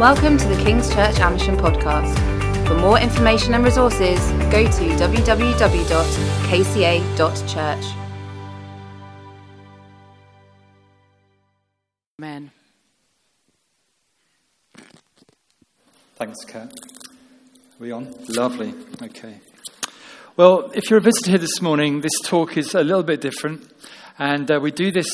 Welcome to the King's Church Amersham podcast. For more information and resources, go to www.kca.church. Amen. Thanks, Kat. Are we on? Lovely. Okay. Well, if you're a visitor here this morning, this talk is a little bit different. And uh, we do this,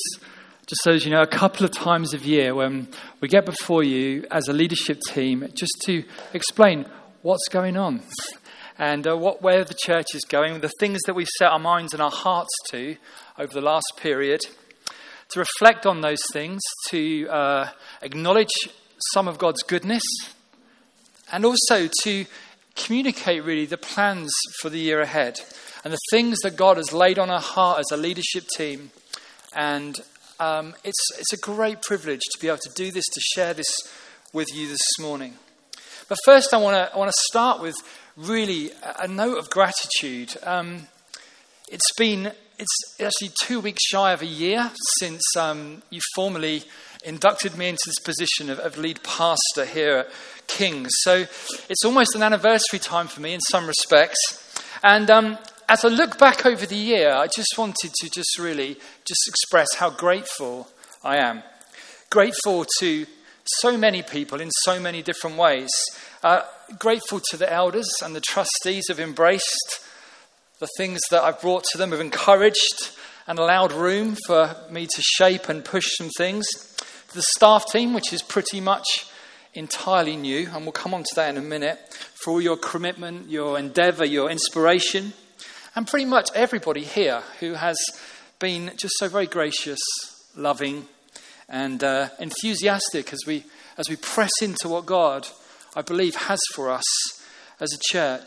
just so as you know, a couple of times a year when we get before you as a leadership team just to explain what's going on and uh, what, where the church is going, the things that we've set our minds and our hearts to over the last period, to reflect on those things, to uh, acknowledge some of God's goodness, and also to communicate really the plans for the year ahead and the things that God has laid on our heart as a leadership team. And um, it's, it's a great privilege to be able to do this, to share this with you this morning. But first, I want to start with really a note of gratitude. Um, it's been it's actually two weeks shy of a year since um, you formally inducted me into this position of, of, lead pastor here at King's. So it's almost an anniversary time for me in some respects. And um, as I look back over the year, I just wanted to just really just express how grateful I am. Grateful to so many people in so many different ways. Uh, grateful to the elders and the trustees have embraced the things that I've brought to them, have encouraged and allowed room for me to shape and push some things. The staff team, which is pretty much entirely new, and we'll come on to that in a minute, for all your commitment, your endeavour, your inspiration and pretty much everybody here who has been just so very gracious, loving, and uh, enthusiastic as we, as we press into what God, I believe, has for us as a church.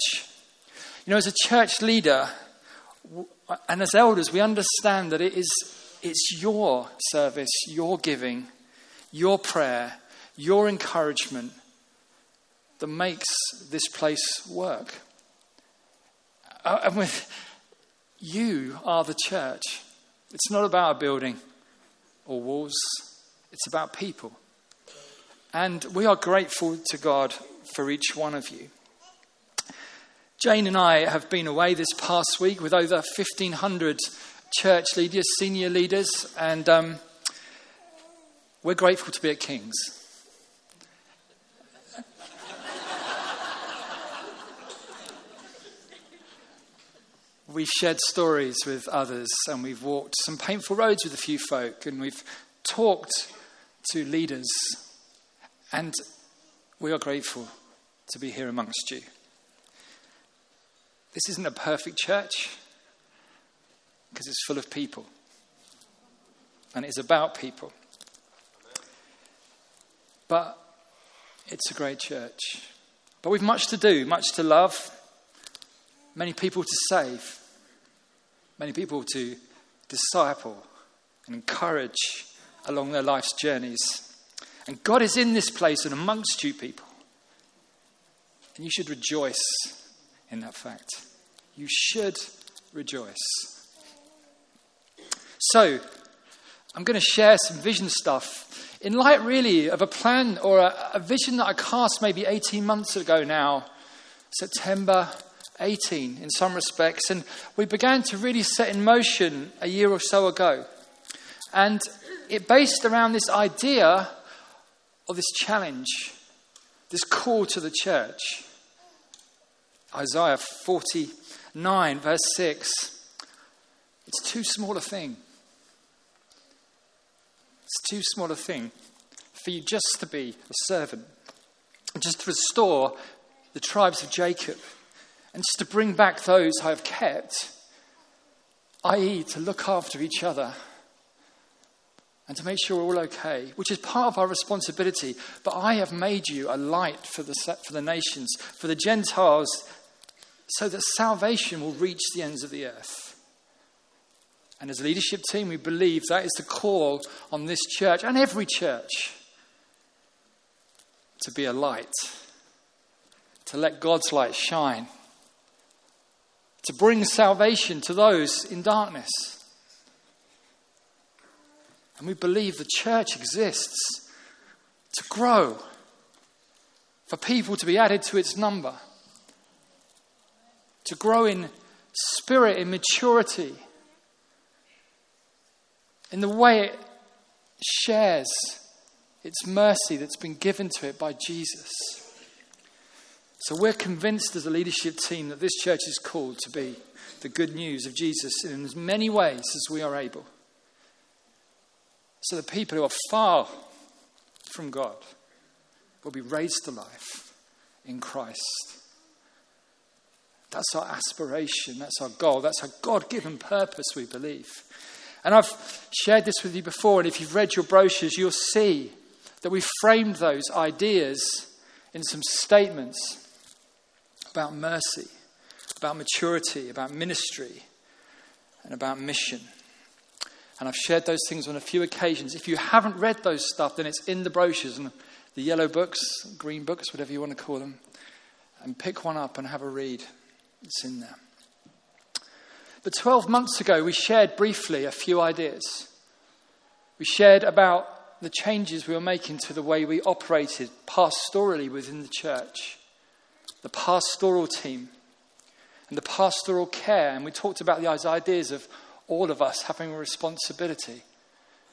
You know, as a church leader and as elders, we understand that it is it's your service, your giving, your prayer, your encouragement that makes this place work. Uh, and with you are the church. It's not about a building or walls, it's about people. And we are grateful to God for each one of you. Jane and I have been away this past week with over 1,500 church leaders, senior leaders, and um, we're grateful to be at King's. We've shared stories with others and we've walked some painful roads with a few folk and we've talked to leaders. And we are grateful to be here amongst you. This isn't a perfect church because it's full of people and it's about people. But it's a great church. But we've much to do, much to love, many people to save many people to disciple and encourage along their life's journeys. And God is in this place and amongst you people. And you should rejoice in that fact. You should rejoice. So, I'm going to share some vision stuff in light, really, of a plan or a, a vision that I cast maybe 18 months ago now, September 18 in some respects. And we began to really set in motion a year or so ago. And it based around this idea of this challenge, this call to the church. Isaiah 49, verse 6. It's too small a thing. It's too small a thing for you just to be a servant, just to restore the tribes of Jacob and just to bring back those I have kept, i.e., to look after each other and to make sure we're all okay, which is part of our responsibility. But I have made you a light for the, for the nations, for the Gentiles, so that salvation will reach the ends of the earth. And as a leadership team, we believe that is the call on this church and every church to be a light, to let God's light shine to bring salvation to those in darkness. And we believe the church exists to grow for people to be added to its number, to grow in spirit, in maturity, in the way it shares its mercy that's been given to it by Jesus. So we're convinced as a leadership team that this church is called to be the good news of Jesus in as many ways as we are able. So the people who are far from God will be raised to life in Christ. That's our aspiration, that's our goal, that's our God given purpose, we believe. And I've shared this with you before, and if you've read your brochures, you'll see that we framed those ideas in some statements about mercy, about maturity, about ministry, and about mission. And I've shared those things on a few occasions. If you haven't read those stuff, then it's in the brochures and the yellow books, green books, whatever you want to call them. And pick one up and have a read. It's in there. But 12 months ago, we shared briefly a few ideas. We shared about the changes we were making to the way we operated pastorally within the church, the pastoral team, and the pastoral care. And we talked about those ideas of all of us having a responsibility,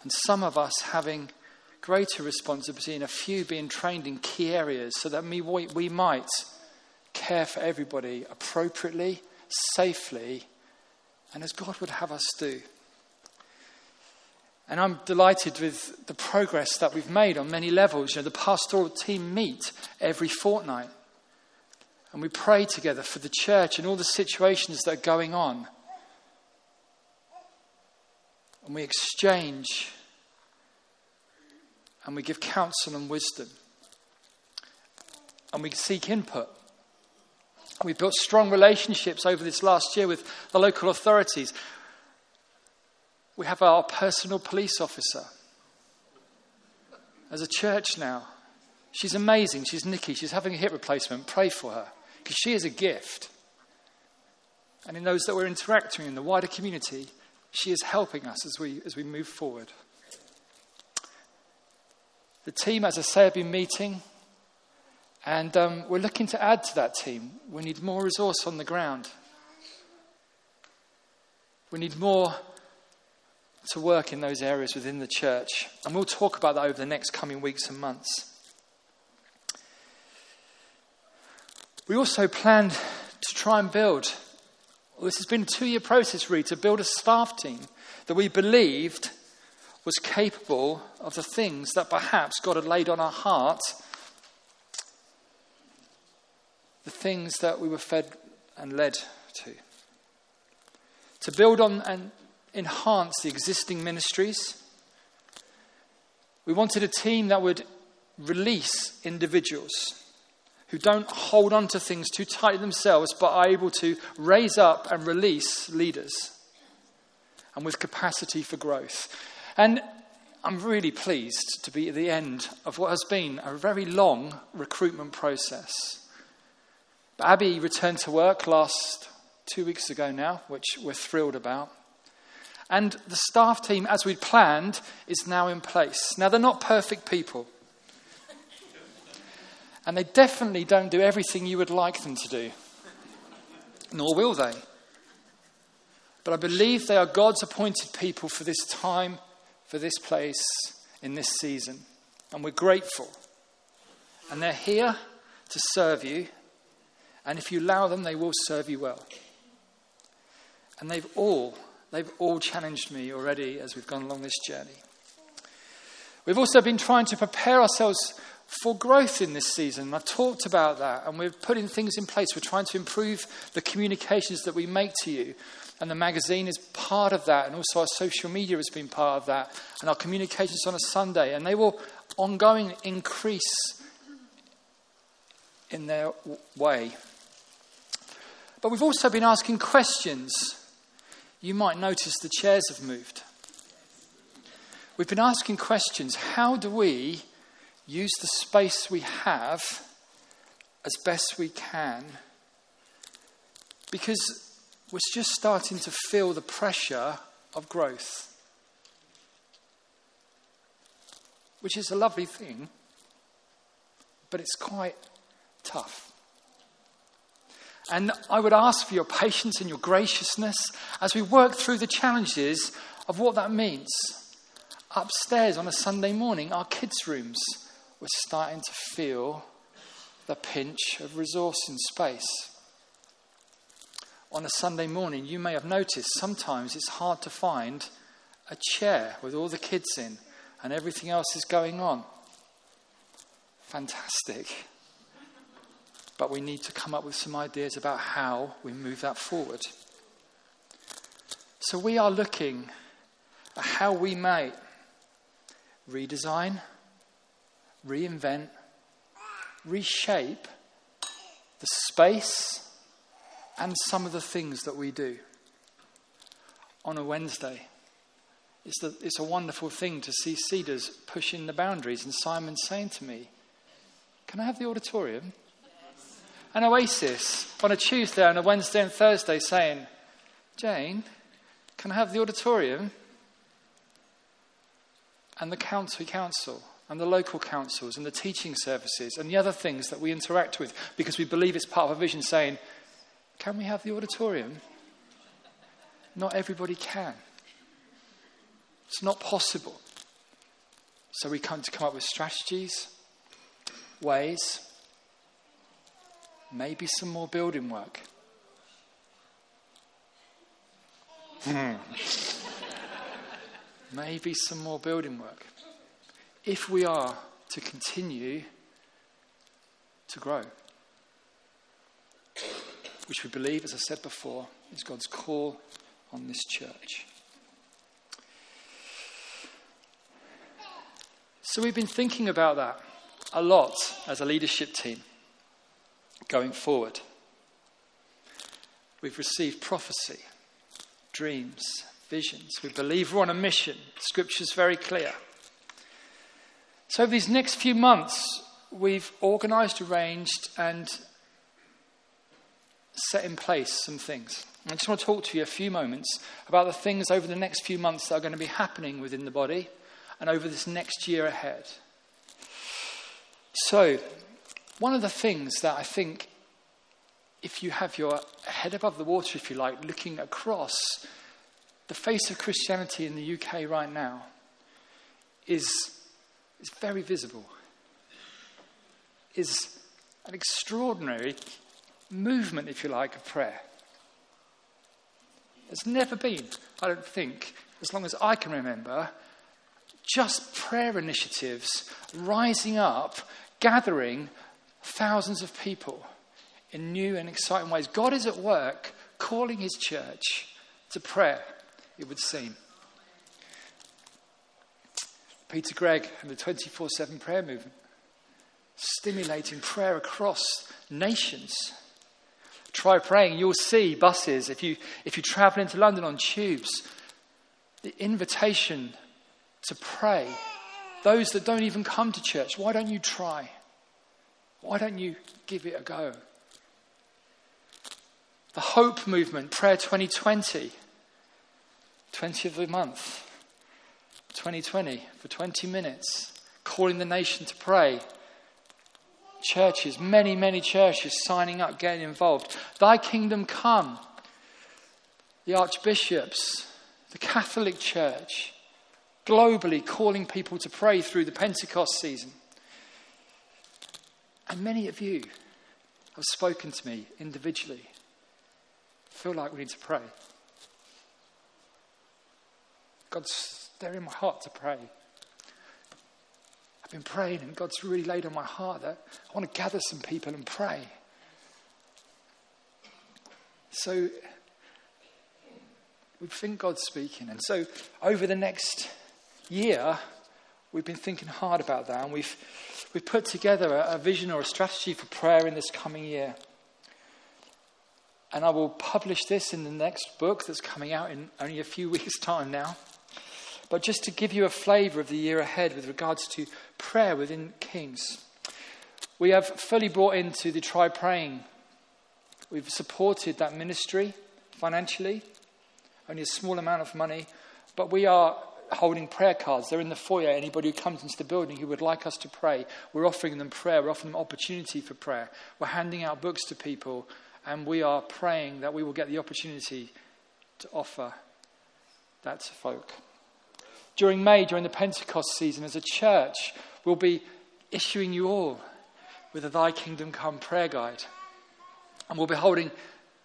and some of us having greater responsibility, and a few being trained in key areas so that we, we might care for everybody appropriately, safely, and as God would have us do. And I'm delighted with the progress that we've made on many levels. You know, the pastoral team meet every fortnight. And we pray together for the church and all the situations that are going on. And we exchange and we give counsel and wisdom. And we seek input. We've built strong relationships over this last year with the local authorities. We have our personal police officer as a church now. She's amazing. She's Nikki. She's having a hip replacement. Pray for her because she is a gift. And in those that we're interacting in the wider community, she is helping us as we, as we move forward. The team, as I say, have been meeting and um, we're looking to add to that team. We need more resource on the ground. We need more to work in those areas within the church. And we'll talk about that over the next coming weeks and months. We also planned to try and build, this has been a two year process, really, to build a staff team that we believed was capable of the things that perhaps God had laid on our heart the things that we were fed and led to. To build on and enhance the existing ministries. We wanted a team that would release individuals who don't hold on to things too tightly themselves, but are able to raise up and release leaders and with capacity for growth. And I'm really pleased to be at the end of what has been a very long recruitment process. But Abby returned to work last two weeks ago now, which we're thrilled about. And the staff team, as we'd planned, is now in place. Now, they're not perfect people. And they definitely don't do everything you would like them to do, nor will they. But I believe they are God's appointed people for this time, for this place, in this season. And we're grateful. And they're here to serve you and if you allow them, they will serve you well. And they've all, they've all challenged me already as we've gone along this journey. We've also been trying to prepare ourselves for growth in this season. I've talked about that, and we're putting things in place. We're trying to improve the communications that we make to you. And the magazine is part of that, and also our social media has been part of that, and our communications on a Sunday. And they will ongoing increase in their way. But we've also been asking questions. You might notice the chairs have moved. We've been asking questions. How do we use the space we have as best we can? Because we're just starting to feel the pressure of growth, which is a lovely thing, but it's quite tough. And I would ask for your patience and your graciousness as we work through the challenges of what that means. Upstairs on a Sunday morning, our kids' rooms were starting to feel the pinch of resource and space. On a Sunday morning, you may have noticed sometimes it's hard to find a chair with all the kids in and everything else is going on. Fantastic. But we need to come up with some ideas about how we move that forward. So we are looking at how we may redesign, reinvent, reshape the space and some of the things that we do. On a Wednesday, it's, the, it's a wonderful thing to see Cedars pushing the boundaries and Simon saying to me, Can I have the auditorium? Yes. And Oasis on a Tuesday and a Wednesday and Thursday saying, Jane, can I have the auditorium? And the county council and the local councils and the teaching services and the other things that we interact with because we believe it's part of a vision saying, Can we have the auditorium? Not everybody can. It's not possible. So we come to come up with strategies, ways, maybe some more building work. Hmm. maybe some more building work. If we are to continue to grow, which we believe, as I said before, is God's call on this church. So we've been thinking about that a lot as a leadership team going forward. We've received prophecy, dreams, visions. We believe we're on a mission. Scripture's very clear. So, these next few months, we've organized, arranged, and set in place some things. I just want to talk to you a few moments about the things over the next few months that are going to be happening within the body and over this next year ahead. So, one of the things that I think, if you have your head above the water, if you like, looking across the face of Christianity in the UK right now, is, is very visible, is an extraordinary movement, if you like, of prayer. There's never been, I don't think, as long as I can remember, just prayer initiatives rising up, gathering thousands of people in new and exciting ways. God is at work calling his church to prayer, it would seem. Peter Greig and the 24 7 prayer movement, stimulating prayer across nations. Try praying, you'll see buses. If you, if you travel into London on tubes, the invitation to pray. Those that don't even come to church, why don't you try? Why don't you give it a go? The Hope Movement, Prayer 2020, 20th of the month, 2020, for 20 minutes, calling the nation to pray. Churches, many, many churches signing up, getting involved. Thy kingdom come. The archbishops, the Catholic Church, globally calling people to pray through the Pentecost season. And many of you have spoken to me individually. feel like we need to pray. God's stirring my heart to pray. I've been praying, and God's really laid on my heart that I want to gather some people and pray. So we think God's speaking. And so over the next year, we've been thinking hard about that, and we've, we've put together a, a vision or a strategy for prayer in this coming year. And I will publish this in the next book that's coming out in only a few weeks' time now. But just to give you a flavour of the year ahead with regards to prayer within Kings, we have fully brought into the Try Praying. We've supported that ministry financially, only a small amount of money, but we are holding prayer cards. They're in the foyer. Anybody who comes into the building who would like us to pray, we're offering them prayer. We're offering them opportunity for prayer. We're handing out books to people, and we are praying that we will get the opportunity to offer that to folk. During May, during the Pentecost season, as a church, we'll be issuing you all with a Thy Kingdom Come prayer guide. And we'll be holding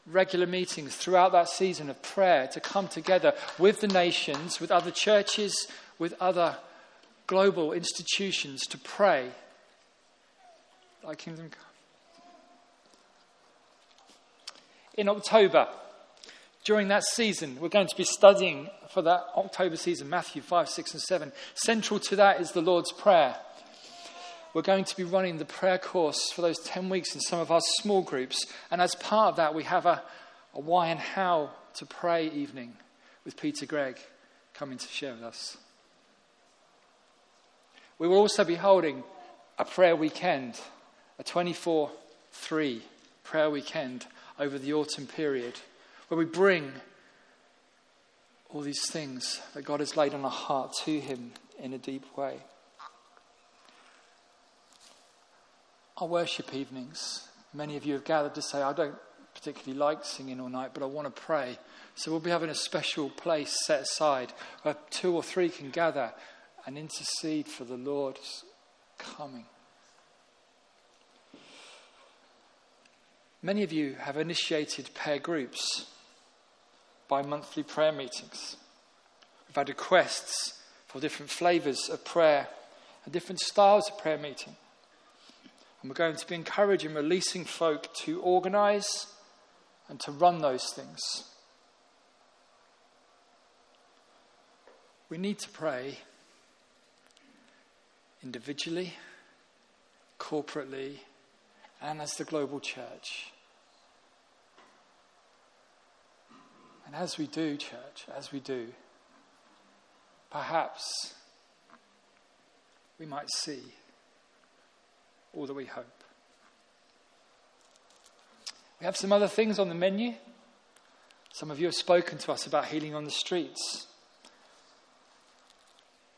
regular meetings throughout that season of prayer to come together with the nations, with other churches, with other global institutions to pray. Thy kingdom come. In October, during that season, we're going to be studying for that October season Matthew 5, 6, and 7. Central to that is the Lord's Prayer. We're going to be running the prayer course for those 10 weeks in some of our small groups. And as part of that, we have a, a why and how to pray evening with Peter Greig coming to share with us. We will also be holding a prayer weekend, a 24 3 prayer weekend over the autumn period, where we bring all these things that God has laid on our heart to Him in a deep way. our worship evenings, many of you have gathered to say, I don't particularly like singing all night, but I want to pray. So we'll be having a special place set aside where two or three can gather and intercede for the Lord's coming. Many of you have initiated prayer groups by monthly prayer meetings. We've had requests for different flavours of prayer and different styles of prayer meeting. And we're going to be encouraging, releasing folk to organize and to run those things. We need to pray individually, corporately, and as the global church. And as we do, church, as we do, perhaps we might see all that we hope. We have some other things on the menu. Some of you have spoken to us about healing on the streets,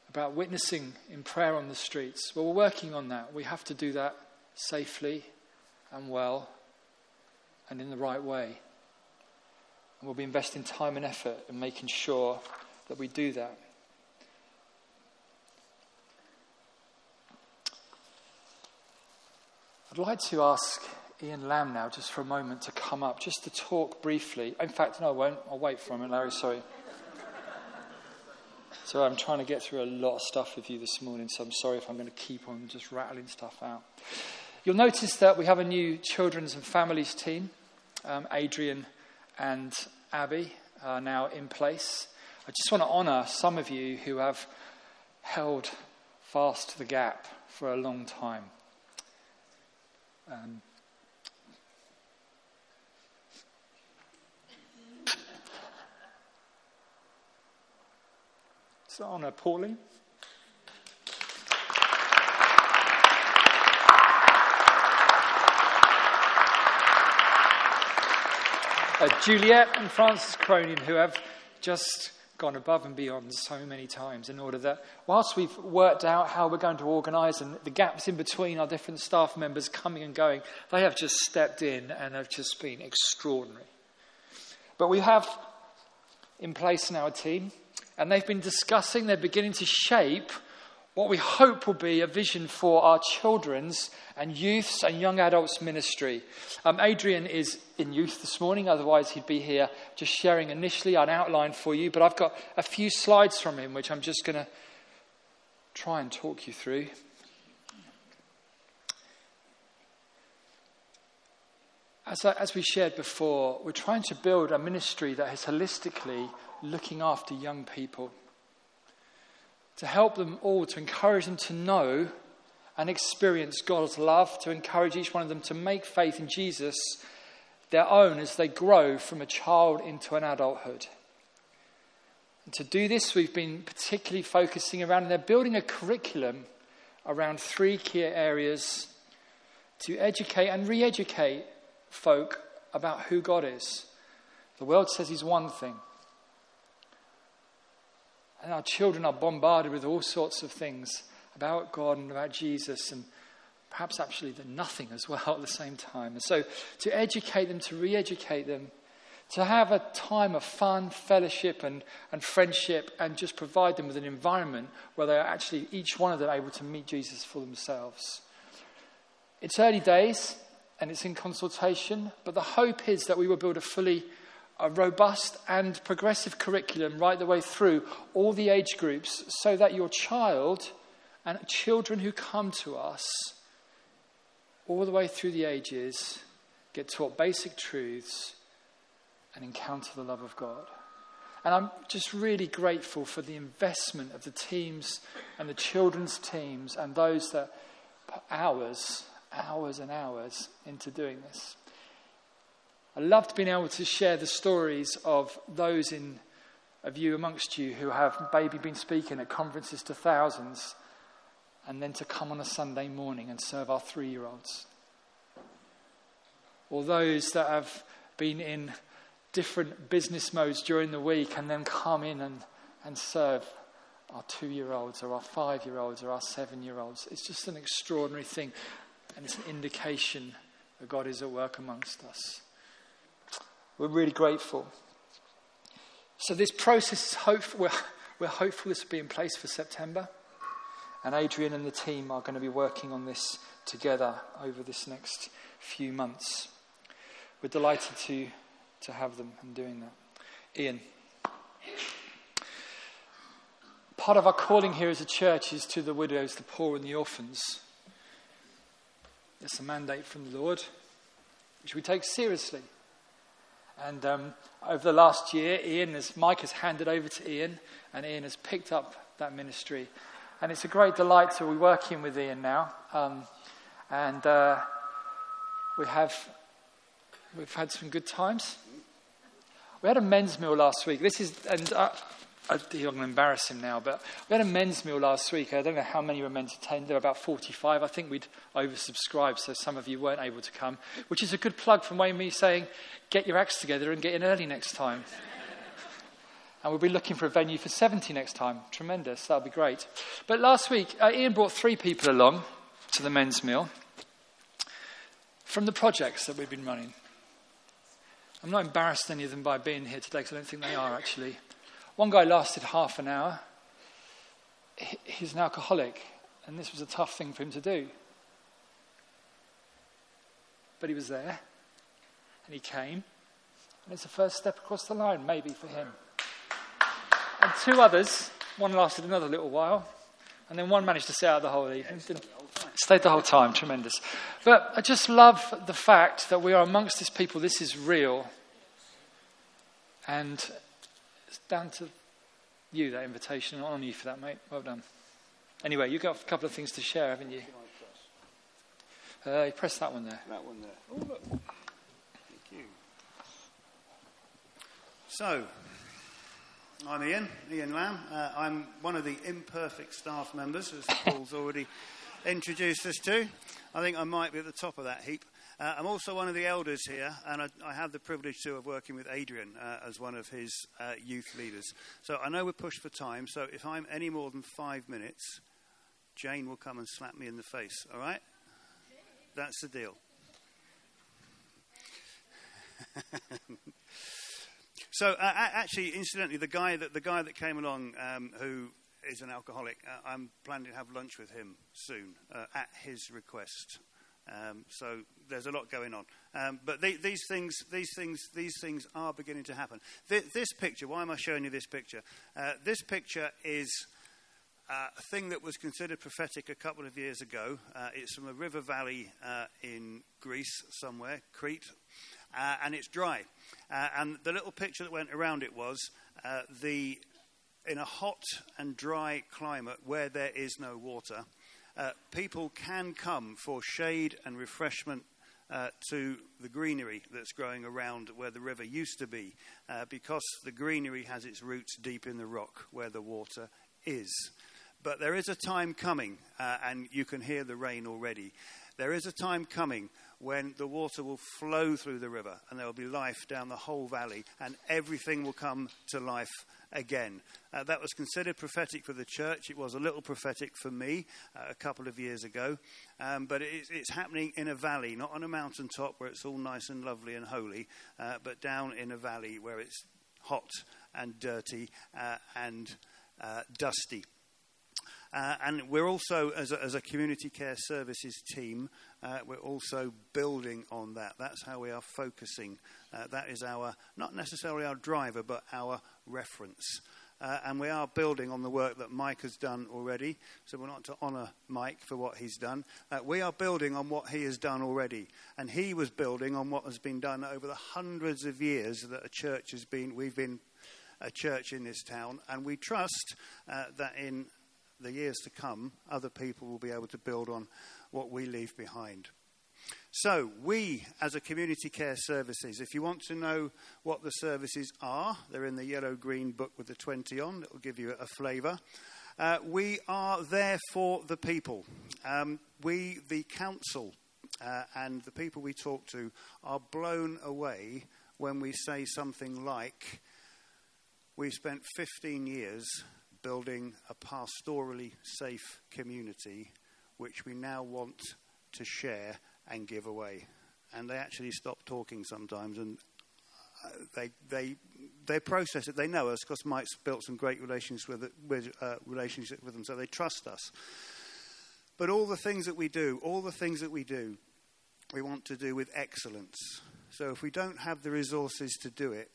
about witnessing in prayer on the streets. Well, we're working on that. We have to do that safely and well and in the right way. And we'll be investing time and effort in making sure that we do that. I'd like to ask Ian Lamb now, just for a moment, to come up, just to talk briefly. In fact, no, I won't. I'll wait for him, Larry. Sorry. So I'm trying to get through a lot of stuff with you this morning, so I'm sorry if I'm going to keep on just rattling stuff out. You'll notice that we have a new children's and families team. Um, Adrian and Abby are now in place. I just want to honour some of you who have held fast to the gap for a long time. Um, so on a Pauline. Uh, Juliet and Francis Cronin, who have just gone above and beyond so many times in order that, whilst we've worked out how we're going to organise and the gaps in between our different staff members coming and going, they have just stepped in and have just been extraordinary. But we have in place now a team, and they've been discussing, they're beginning to shape what we hope will be a vision for our children's and youth's and young adults ministry. Um, Adrian is in youth this morning, otherwise, he'd be here just sharing initially an outline for you. But I've got a few slides from him, which I'm just going to try and talk you through. As, as we shared before, we're trying to build a ministry that is holistically looking after young people to help them all, to encourage them to know and experience God's love, to encourage each one of them to make faith in Jesus their own as they grow from a child into an adulthood. And to do this, we've been particularly focusing around, and they're building a curriculum around three key areas to educate and re educate folk about who God is. The world says He's one thing. And our children are bombarded with all sorts of things about God and about Jesus and perhaps actually the nothing as well at the same time. And so to educate them, to re educate them, to have a time of fun, fellowship, and, and friendship, and just provide them with an environment where they are actually, each one of them, able to meet Jesus for themselves. It's early days and it's in consultation, but the hope is that we will build a fully a robust and progressive curriculum right the way through all the age groups so that your child and children who come to us all the way through the ages get taught basic truths and encounter the love of God. And I'm just really grateful for the investment of the teams and the children's teams and those that put hours, hours and hours into doing this. I loved being able to share the stories of those in, of you amongst you who have maybe been speaking at conferences to thousands and then to come on a Sunday morning and serve our three year olds. Or those that have been in different business modes during the week and then come in and, and serve our two year olds or our five year olds or our seven year olds. It's just an extraordinary thing, and it's an indication that God is at work amongst us. We're really grateful. So, this process is hopeful. We're, we're hopeful this will be in place for September. And Adrian and the team are going to be working on this together over this next few months. We're delighted to, to have them and doing that. Ian. Part of our calling here as a church is to the widows, the poor, and the orphans. It's a mandate from the Lord, which we take seriously. And um, over the last year, Ian, as Mike has handed over to Ian, and Ian has picked up that ministry. And it's a great delight to be working with Ian now. Um, and uh, we have we've had some good times. We had a men's meal last week. This is, and uh, I, I'm going to embarrass him now, but we had a men's meal last week. I don't know how many were meant to attend. There were about 45. I think we'd oversubscribed, so some of you weren't able to come, which is a good plug from Wayne me saying, get your acts together and get in early next time. and we'll be looking for a venue for 70 next time. Tremendous. That'll be great. But last week, uh, Ian brought three people along to the men's meal from the projects that we've been running. I'm not embarrassed any of them by being here today because I don't think they are actually. One guy lasted half an hour. He's an alcoholic, and this was a tough thing for him to do. But he was there, and he came, and it's the first step across the line, maybe for him. And two others, one lasted another little while, and then one managed to stay out the whole evening. Stayed the whole time, tremendous. But I just love the fact that we are amongst this people. This is real. And it's down to you, that invitation. I honour you for that, mate. Well done. Anyway, you've got a couple of things to share, haven't you? Uh, you press that one there. That one there. Oh, look. Thank you. So, I'm Ian, Ian Lamb. Uh, I'm one of the imperfect staff members, as Paul's already introduced us to. I think I might be at the top of that heap. Uh, I'm also one of the elders here, and I, I have the privilege too of working with Adrian uh, as one of his uh, youth leaders. So I know we're pushed for time, so if I'm any more than five minutes, Jane will come and slap me in the face, all right? That's the deal. so, uh, actually, incidentally, the guy that the guy that came along, um, who is an alcoholic, uh, I'm planning to have lunch with him soon uh, at his request. Um, so there's a lot going on. Um, but the, these things, these things, these things are beginning to happen. Th- this picture. Why am I showing you this picture? Uh, this picture is. Uh, a thing that was considered prophetic a couple of years ago. Uh, it's from a river valley uh, in Greece, somewhere, Crete, uh, and it's dry. Uh, and the little picture that went around it was the in a hot and dry climate where there is no water, uh, people can come for shade and refreshment uh, to the greenery that's growing around where the river used to be, uh, because the greenery has its roots deep in the rock where the water is. But there is a time coming, uh, and you can hear the rain already. There is a time coming when the water will flow through the river and there will be life down the whole valley and everything will come to life again. Uh, that was considered prophetic for the church. It was a little prophetic for me uh, a couple of years ago. Um, but it's, it's, happening in a valley, not on a mountaintop where it's all nice and lovely and holy, uh, but down in a valley where it's hot and dirty uh, and uh, dusty. Uh, and we're also, as a, as a, community care services team, uh, we're also building on that. That's how we are focusing. Uh, that is our, not necessarily our driver, but our reference. Uh, and we are building on the work that Mike has done already. So we're not to honour Mike for what he's done. Uh, we are building on what he has done already. And he was building on what has been done over the hundreds of years that a church has been, we've been a church in this town. And we trust uh, that in the years to come, other people will be able to build on what we leave behind. So, we as a community care services, if you want to know what the services are, they're in the yellow green book with the 20 on, it will give you a flavour. Uh, we are there for the people. Um, we, the council, uh, and the people we talk to are blown away when we say something like, We spent 15 years building a pastorally safe community, which we now want to share and give away. And they actually stop talking sometimes and uh, they, they, they process it. They know us because Mike's built some great relationships with, with, uh, relationship with them, so they trust us. But all the things that we do, all the things that we do, we want to do with excellence. So if we don't have the resources to do it,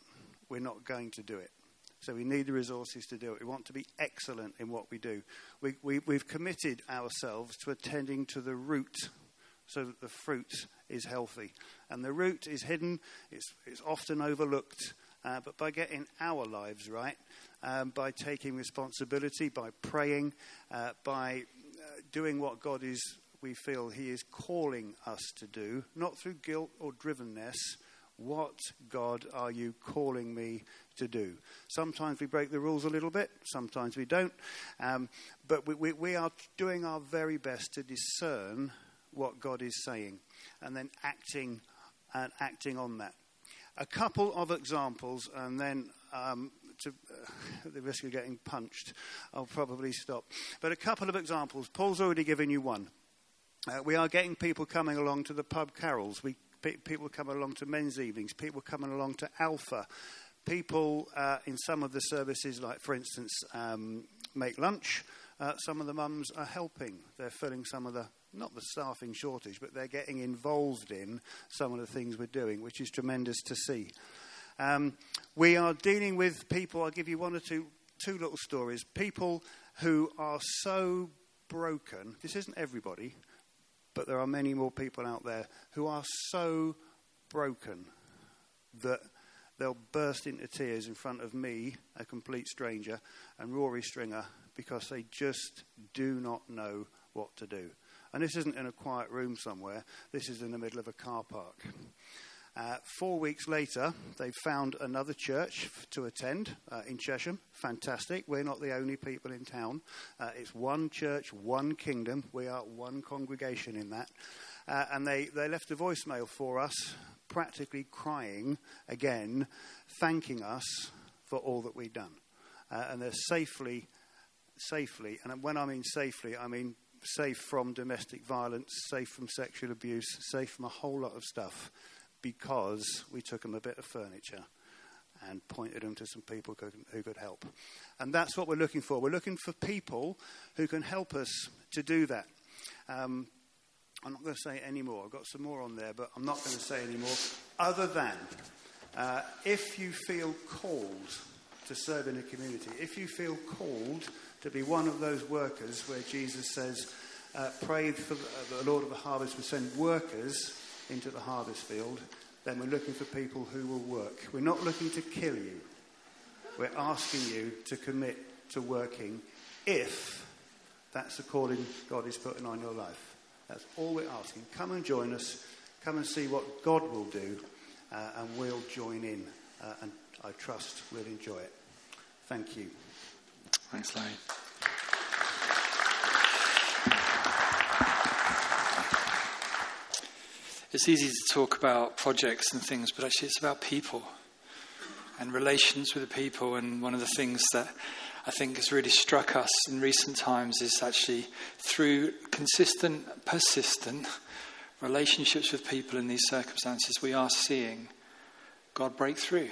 we're not going to do it. So we need the resources to do it. We want to be excellent in what we do. We, we, we've committed ourselves to attending to the root so that the fruit is healthy. And the root is hidden, it's, it's often overlooked. Uh, but by getting our lives right, um, by taking responsibility, by praying, uh, by uh, doing what God is, we feel He is calling us to do, not through guilt or drivenness, what, God, are you calling me to do? Sometimes we break the rules a little bit, sometimes we don't. Um, but we, we, we are doing our very best to discern what God is saying and then acting and acting on that. A couple of examples, and then um, to uh, the risk of getting punched, I'll probably stop. But a couple of examples. Paul's already given you one. Uh, we are getting people coming along to the pub carols. We people coming along to men's evenings, people coming along to Alpha, people uh, in some of the services, like for instance, um, make lunch. Uh, some of the mums are helping. They're filling some of the, not the staffing shortage, but they're getting involved in some of the things we're doing, which is tremendous to see. Um, we are dealing with people, I'll give you one or two, two little stories. People who are so broken, this isn't everybody, but there are many more people out there who are so broken that they'll burst into tears in front of me, a complete stranger, and Rory Stringer because they just do not know what to do. And this isn't in a quiet room somewhere, this is in the middle of a car park. Uh, four weeks later, they found another church to attend uh, in Chesham. Fantastic. We're not the only people in town. Uh, it's one church, one kingdom. We are one congregation in that. Uh, and they, they left a voicemail for us, practically crying again, thanking us for all that we've done. Uh, and they're safely, safely, and when I mean safely, I mean safe from domestic violence, safe from sexual abuse, safe from a whole lot of stuff because we took them a bit of furniture and pointed them to some people who could, who could help. And that's what we're looking for. We're looking for people who can help us to do that. Um, I'm not going to say any more. I've got some more on there, but I'm not going to say any more. Other than uh, if you feel called to serve in a community, if you feel called to be one of those workers where Jesus says, uh, pray for the, the Lord of the harvest will send workers into the harvest field, then we're looking for people who will work. We're not looking to kill you. We're asking you to commit to working if that's the calling God is putting on your life. That's all we're asking. Come and join us. Come and see what God will do, uh, and we'll join in. Uh, and I trust we'll enjoy it. Thank you. Thanks, Larry. It's easy to talk about projects and things, but actually, it's about people and relations with the people. And one of the things that I think has really struck us in recent times is actually through consistent, persistent relationships with people in these circumstances, we are seeing God break through.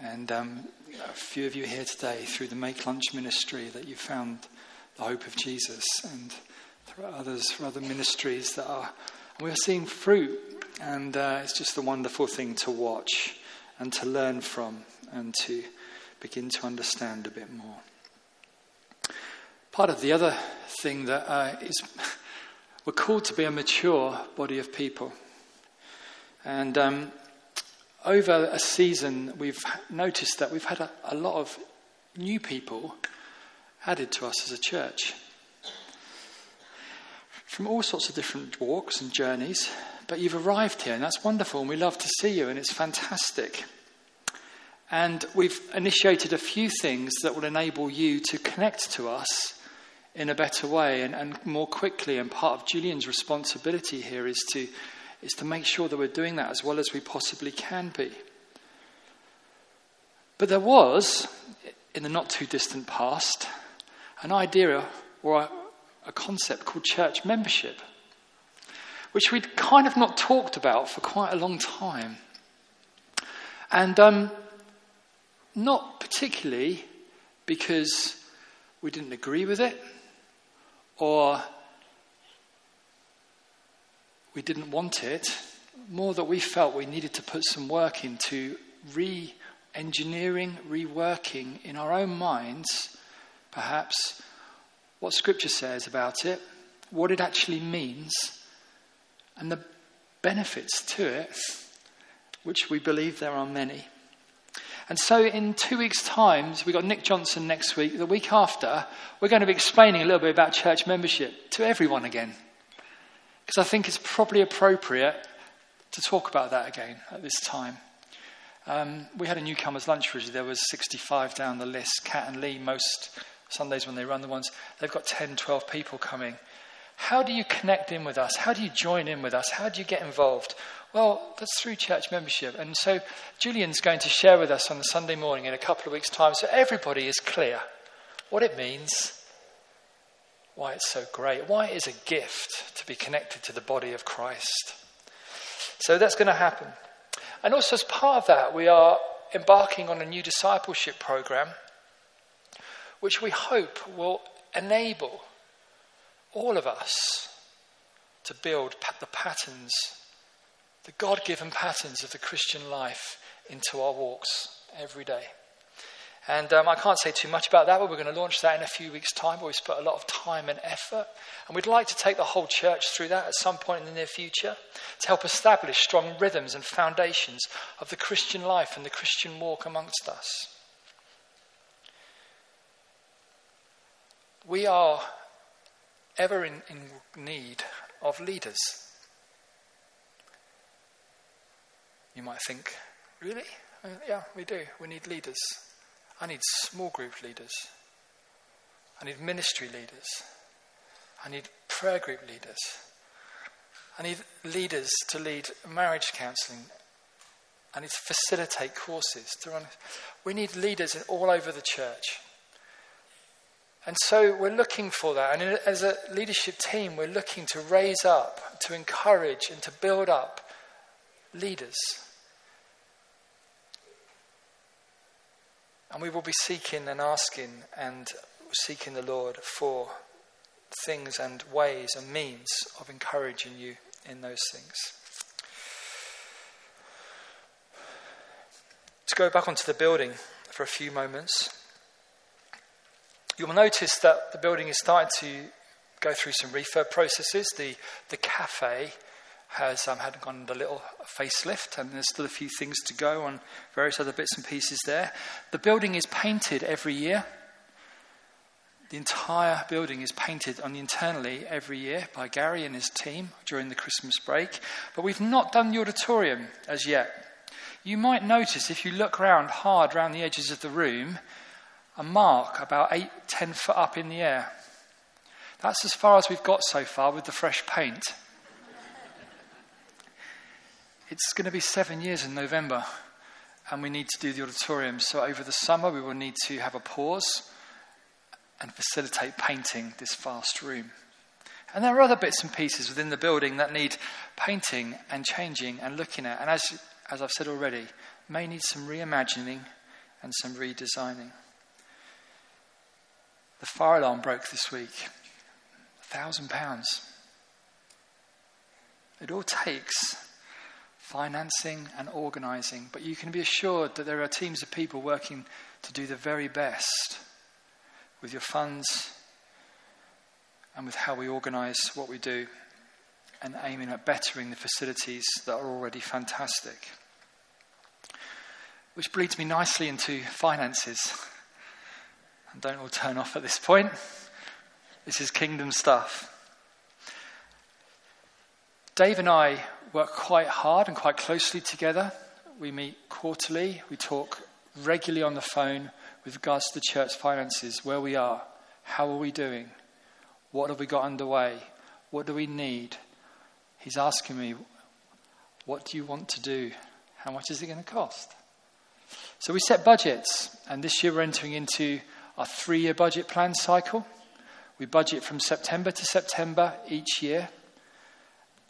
And um, a few of you here today, through the Make Lunch ministry, that you found the hope of Jesus, and there are others, other ministries that are. We're seeing fruit, and uh, it's just a wonderful thing to watch and to learn from and to begin to understand a bit more. Part of the other thing that uh, is, we're called to be a mature body of people. And um, over a season, we've noticed that we've had a, a lot of new people added to us as a church from all sorts of different walks and journeys. But you've arrived here, and that's wonderful, and we love to see you, and it's fantastic. And we've initiated a few things that will enable you to connect to us in a better way and, and more quickly. And part of Julian's responsibility here is to is to make sure that we're doing that as well as we possibly can be. But there was, in the not too distant past, an idea or a, a concept called church membership, which we'd kind of not talked about for quite a long time. And um, not particularly because we didn't agree with it or we didn't want it, more that we felt we needed to put some work into re engineering, reworking in our own minds, perhaps, what Scripture says about it, what it actually means, and the benefits to it, which we believe there are many. And so, in two weeks' time, we've got Nick Johnson next week. The week after, we're going to be explaining a little bit about church membership to everyone again. Because I think it's probably appropriate to talk about that again at this time. Um, we had a newcomers lunch review. There was 65 down the list. Kat and Lee, most Sundays when they run the ones, they've got 10, 12 people coming. How do you connect in with us? How do you join in with us? How do you get involved? Well, that's through church membership. And so Julian's going to share with us on the Sunday morning in a couple of weeks' time so everybody is clear what it means why it's so great, why it is a gift to be connected to the body of Christ. So that's going to happen. And also, as part of that, we are embarking on a new discipleship program, which we hope will enable all of us to build the patterns, the God given patterns of the Christian life into our walks every day. And um, I can't say too much about that, but we're going to launch that in a few weeks' time. We've put a lot of time and effort. And we'd like to take the whole church through that at some point in the near future to help establish strong rhythms and foundations of the Christian life and the Christian walk amongst us. We are ever in, in need of leaders. You might think, really? Uh, yeah, we do. We need leaders. I need small group leaders. I need ministry leaders. I need prayer group leaders. I need leaders to lead marriage counseling. I need to facilitate courses. To run. We need leaders all over the church. And so we're looking for that. And as a leadership team, we're looking to raise up, to encourage, and to build up leaders And we will be seeking and asking and seeking the Lord for things and ways and means of encouraging you in those things. To go back onto the building for a few moments, you'll notice that the building is starting to go through some refurb processes. The, the cafe has um, had gone a little facelift, and there's still a few things to go on various other bits and pieces there. The building is painted every year. The entire building is painted on internally every year by Gary and his team during the Christmas break. But we've not done the auditorium as yet. You might notice if you look around hard around the edges of the room, a mark about eight, ten foot up in the air. That's as far as we've got so far with the fresh paint. It's going to be seven years in November, and we need to do the auditorium. So over the summer, we will need to have a pause and facilitate painting this vast room. And there are other bits and pieces within the building that need painting and changing and looking at. And as, as I've said already, may need some reimagining and some redesigning. The fire alarm broke this week. A thousand pounds. It all takes financing and organizing, but you can be assured that there are teams of people working to do the very best with your funds and with how we organize what we do and aiming at bettering the facilities that are already fantastic. Which bleeds me nicely into finances. And don't all turn off at this point. This is kingdom stuff. Dave and I work quite hard and quite closely together. We meet quarterly, we talk regularly on the phone with regards to the church finances, where we are, how are we doing, what have we got underway, what do we need. He's asking me, what do you want to do? How much is it going to cost? So we set budgets, and this year we're entering into our three year budget plan cycle. We budget from September to September each year.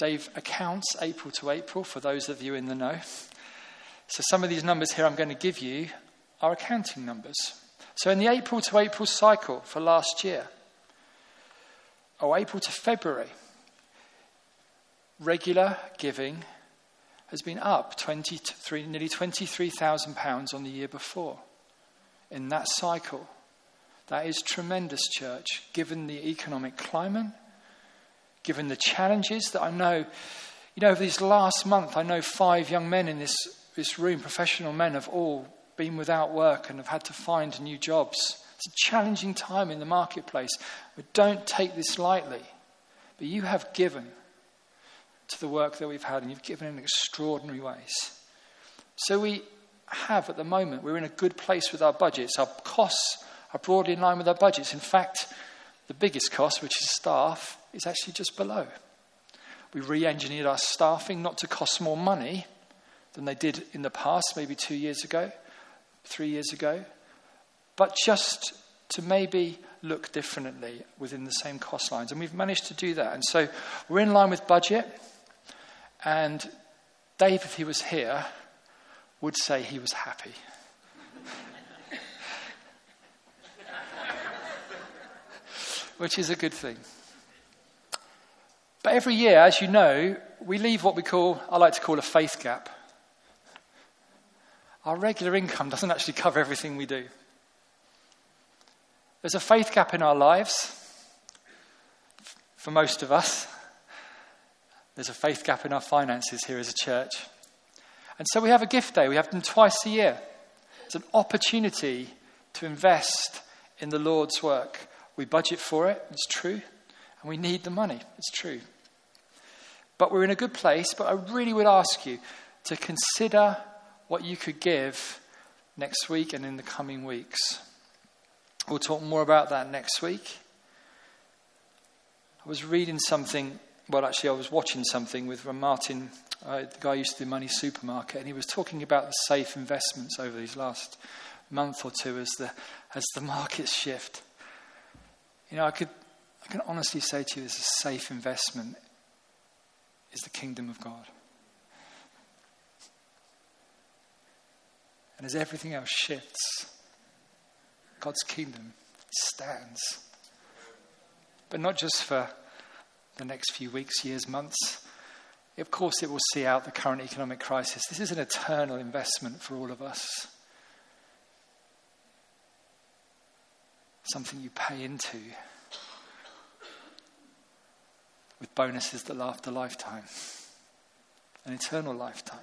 Dave accounts April to April for those of you in the know. So some of these numbers here I'm going to give you are accounting numbers. So in the April to April cycle for last year, or April to February, regular giving has been up 23, nearly £23,000 on the year before. In that cycle, that is tremendous, church, given the economic climate, given the challenges that I know. You know, over this last month, I know five young men in this, this room, professional men, have all been without work and have had to find new jobs. It's a challenging time in the marketplace. But don't take this lightly. But you have given to the work that we've had, and you've given in extraordinary ways. So we have at the moment, we're in a good place with our budgets. Our costs are broadly in line with our budgets. In fact, the biggest cost, which is staff, is actually just below. We re engineered our staffing not to cost more money than they did in the past, maybe two years ago, three years ago, but just to maybe look differently within the same cost lines. And we've managed to do that. And so we're in line with budget. And Dave, if he was here, would say he was happy. Which is a good thing. But every year, as you know, we leave what we call, I like to call a faith gap. Our regular income doesn't actually cover everything we do. There's a faith gap in our lives for most of us. There's a faith gap in our finances here as a church. And so we have a gift day. We have them twice a year. It's an opportunity to invest in the Lord's work. We budget for it, it's true. And we need the money, it's true. But we're in a good place. But I really would ask you to consider what you could give next week and in the coming weeks. We'll talk more about that next week. I was reading something, well, actually, I was watching something with Martin, uh, the guy who used to do Money Supermarket, and he was talking about the safe investments over these last month or two as the, as the markets shift. You know, I could, I can honestly say to you, this is a safe investment is the kingdom of God. And as everything else shifts, God's kingdom stands. But not just for the next few weeks, years, months. Of course, it will see out the current economic crisis. This is an eternal investment for all of us. Something you pay into with bonuses that last a lifetime, an eternal lifetime.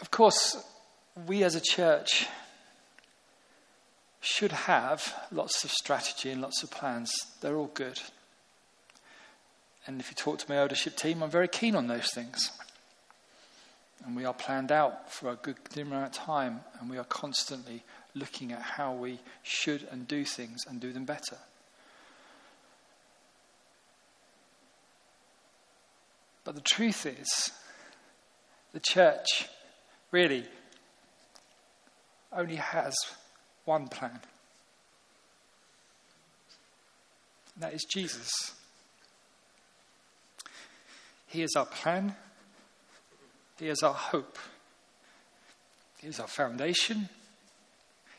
Of course, we as a church should have lots of strategy and lots of plans. They're all good. And if you talk to my eldership team, I'm very keen on those things. And we are planned out for a good amount of time, and we are constantly looking at how we should and do things and do them better. But the truth is, the church really only has one plan. And that is Jesus. He is our plan. He is our hope. He is our foundation.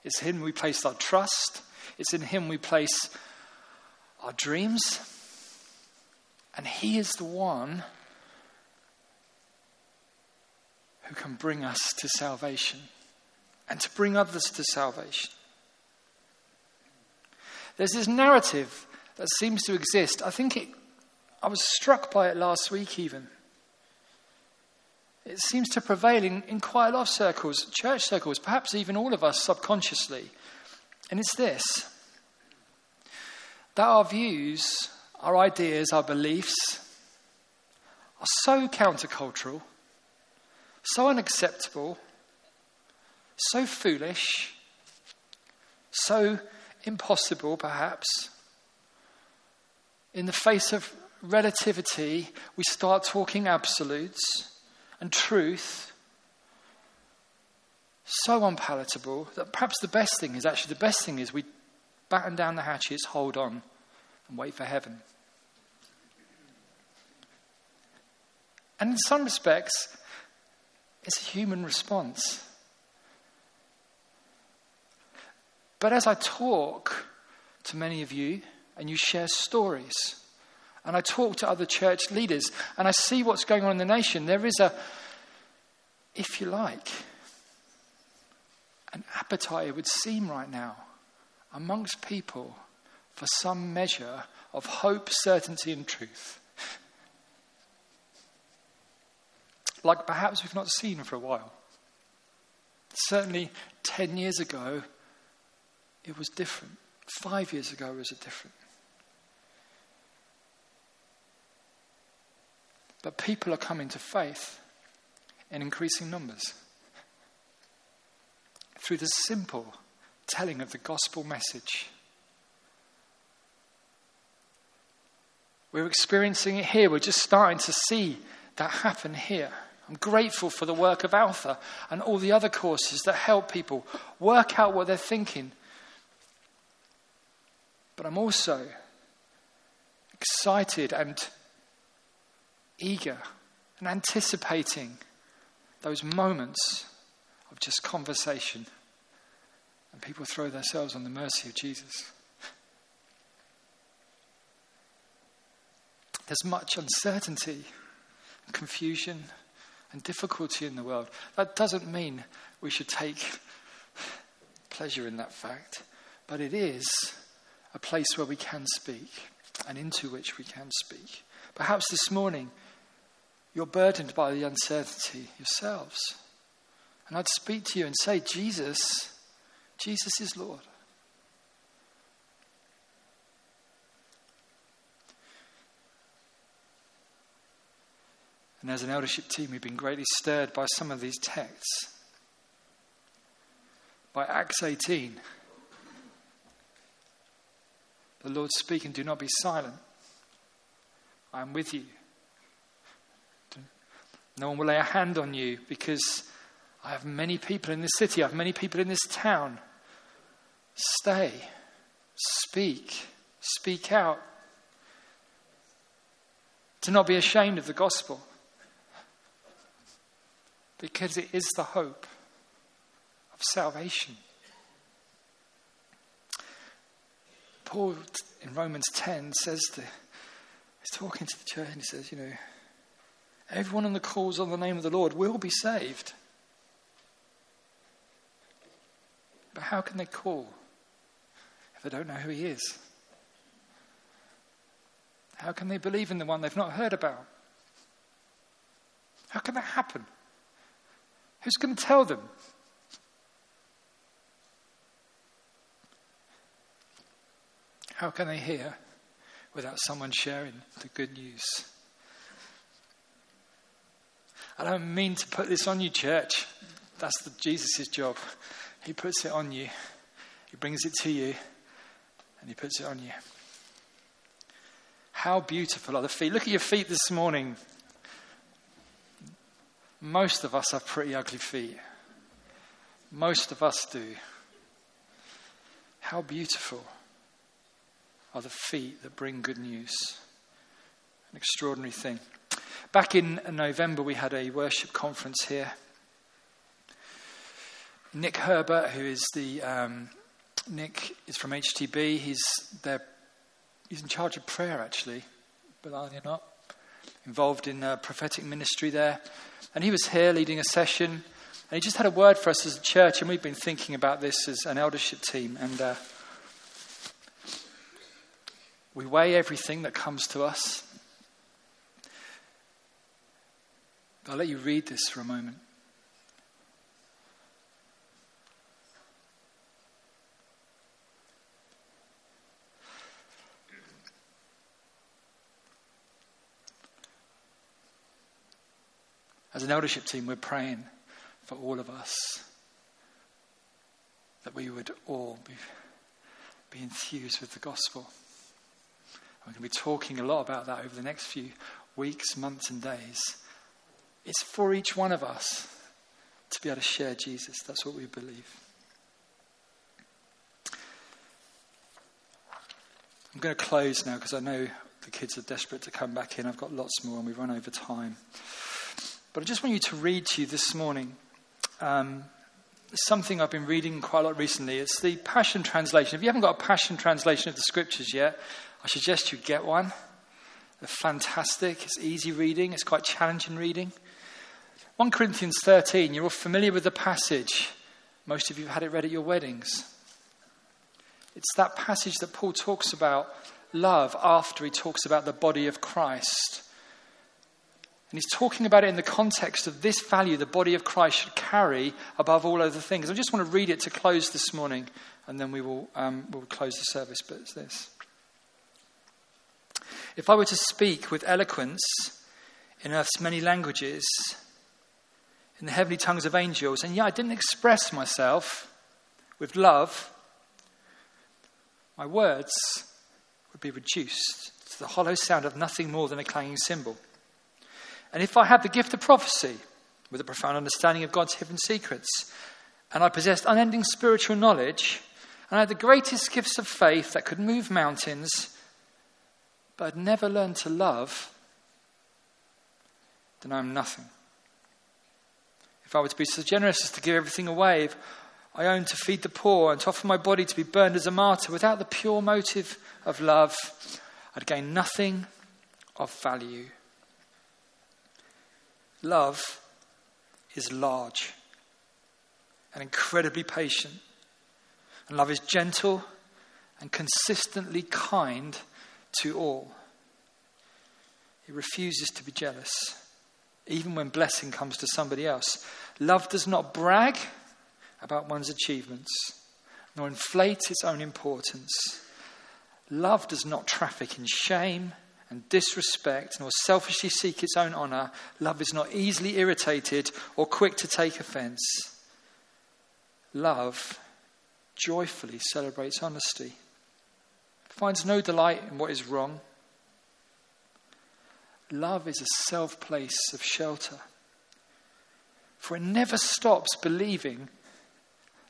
It's in Him we place our trust. It's in Him we place our dreams. And He is the one who can bring us to salvation and to bring others to salvation. There's this narrative that seems to exist. I think it, I was struck by it last week even. It seems to prevail in, in quite a lot of circles, church circles, perhaps even all of us subconsciously. And it's this that our views, our ideas, our beliefs are so countercultural so unacceptable, so foolish, so impossible, perhaps. In the face of relativity, we start talking absolutes and truth. So unpalatable that perhaps the best thing is actually the best thing is we batten down the hatches, hold on, and wait for heaven. And in some respects, it's a human response. But as I talk to many of you and you share stories, and I talk to other church leaders and I see what's going on in the nation, there is a, if you like, an appetite, it would seem right now, amongst people for some measure of hope, certainty, and truth. like perhaps we've not seen for a while. Certainly, 10 years ago, it was different. Five years ago, it was different. But people are coming to faith in increasing numbers through the simple telling of the gospel message. We're experiencing it here. We're just starting to see that happen here. I'm grateful for the work of Alpha and all the other courses that help people work out what they're thinking. But I'm also excited and eager and anticipating those moments of just conversation and people throw themselves on the mercy of Jesus. There's much uncertainty, confusion, and difficulty in the world. That doesn't mean we should take pleasure in that fact, but it is a place where we can speak and into which we can speak. Perhaps this morning you're burdened by the uncertainty yourselves. And I'd speak to you and say, Jesus, Jesus is Lord. And as an eldership team, we've been greatly stirred by some of these texts. By Acts 18, the Lord speaking, Do not be silent. I am with you. No one will lay a hand on you because I have many people in this city, I have many people in this town. Stay, speak, speak out. To not be ashamed of the gospel because it is the hope of salvation. Paul in Romans 10 says to, he's talking to the church and he says, you know, everyone on the calls on the name of the Lord will be saved. But how can they call if they don't know who he is? How can they believe in the one they've not heard about? How can that happen? Who's going to tell them? How can they hear without someone sharing the good news? I don't mean to put this on you, church. That's Jesus' job. He puts it on you, He brings it to you, and He puts it on you. How beautiful are the feet. Look at your feet this morning. Most of us have pretty ugly feet. Most of us do. How beautiful are the feet that bring good news. An extraordinary thing. Back in November, we had a worship conference here. Nick Herbert, who is the um, Nick is from HTB. He's there. He's in charge of prayer, actually. But you're not involved in prophetic ministry there. And he was here leading a session, and he just had a word for us as a church. And we've been thinking about this as an eldership team, and uh, we weigh everything that comes to us. I'll let you read this for a moment. As an eldership team, we're praying for all of us that we would all be, be enthused with the gospel. We're going to be talking a lot about that over the next few weeks, months, and days. It's for each one of us to be able to share Jesus. That's what we believe. I'm going to close now because I know the kids are desperate to come back in. I've got lots more and we've run over time. But I just want you to read to you this morning um, something I've been reading quite a lot recently. It's the Passion Translation. If you haven't got a Passion Translation of the Scriptures yet, I suggest you get one. They're fantastic. It's easy reading, it's quite challenging reading. 1 Corinthians 13, you're all familiar with the passage. Most of you have had it read at your weddings. It's that passage that Paul talks about love after he talks about the body of Christ. And he's talking about it in the context of this value the body of Christ should carry above all other things. I just want to read it to close this morning, and then we will um, we'll close the service. But it's this If I were to speak with eloquence in earth's many languages, in the heavenly tongues of angels, and yet I didn't express myself with love, my words would be reduced to the hollow sound of nothing more than a clanging cymbal. And if I had the gift of prophecy, with a profound understanding of God's hidden secrets, and I possessed unending spiritual knowledge, and I had the greatest gifts of faith that could move mountains, but I'd never learned to love, then I'm nothing. If I were to be so generous as to give everything away, I own to feed the poor and to offer my body to be burned as a martyr without the pure motive of love, I'd gain nothing of value. Love is large and incredibly patient. And love is gentle and consistently kind to all. It refuses to be jealous, even when blessing comes to somebody else. Love does not brag about one's achievements, nor inflate its own importance. Love does not traffic in shame and disrespect, nor selfishly seek its own honor. Love is not easily irritated or quick to take offense. Love joyfully celebrates honesty, finds no delight in what is wrong. Love is a self place of shelter, for it never stops believing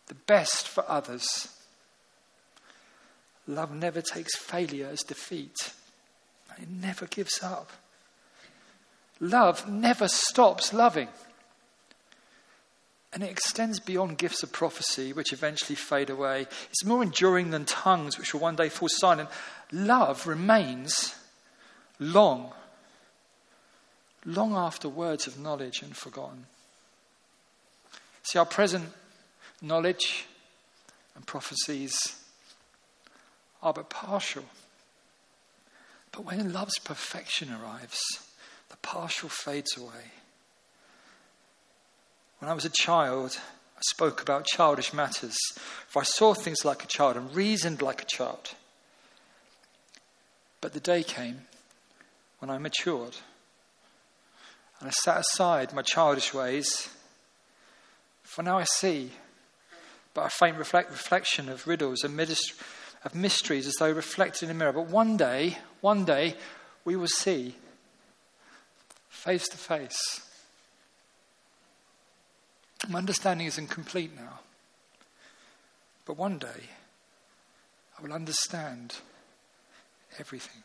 the best for others. Love never takes failure as defeat. It never gives up. Love never stops loving. And it extends beyond gifts of prophecy, which eventually fade away. It's more enduring than tongues, which will one day fall silent. Love remains long, long after words of knowledge and forgotten. See, our present knowledge and prophecies are but partial. But when love's perfection arrives, the partial fades away. When I was a child, I spoke about childish matters, for I saw things like a child and reasoned like a child. But the day came when I matured, and I set aside my childish ways. For now I see, but a faint reflect, reflection of riddles and of mysteries as though reflected in a mirror. But one day, one day, we will see face to face My understanding is incomplete now. But one day, I will understand everything.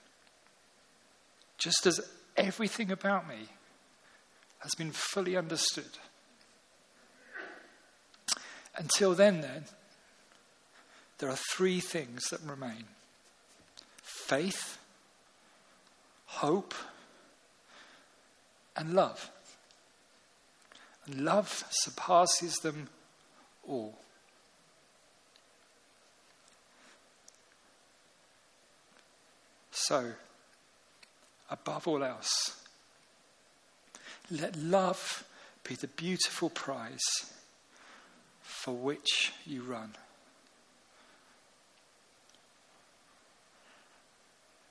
Just as everything about me has been fully understood. Until then, then, there are three things that remain faith, hope, and love. And love surpasses them all. So, above all else, let love be the beautiful prize for which you run.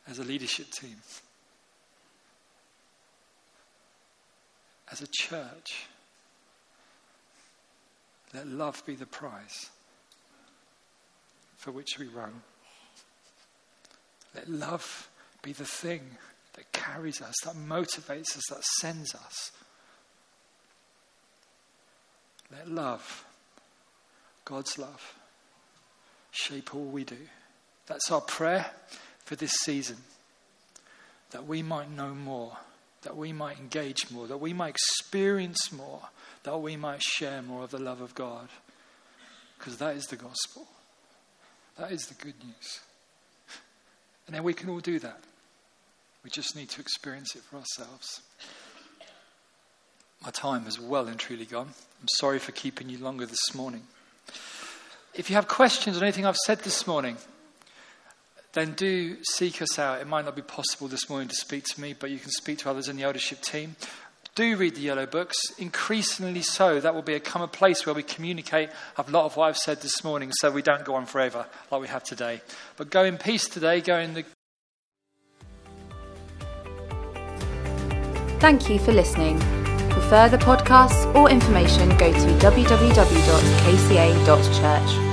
As a leadership team, as a church, let love be the prize for which we run. Let love be the thing that carries us, that motivates us, that sends us. Let love, God's love, shape all we do. That's our prayer for this season. That we might know more, that we might engage more, that we might experience more, that we might share more of the love of God. Because that is the gospel. That is the good news. And then we can all do that. We just need to experience it for ourselves. My time has well and truly gone. I'm sorry for keeping you longer this morning. If you have questions on anything I've said this morning, then do seek us out. It might not be possible this morning to speak to me, but you can speak to others in the eldership team. Do read the yellow books. Increasingly so, that will become a place where we communicate a lot of what I've said this morning so we don't go on forever like we have today. But go in peace today, go in the Thank you for listening. For further podcasts or information, go to www.kca.church.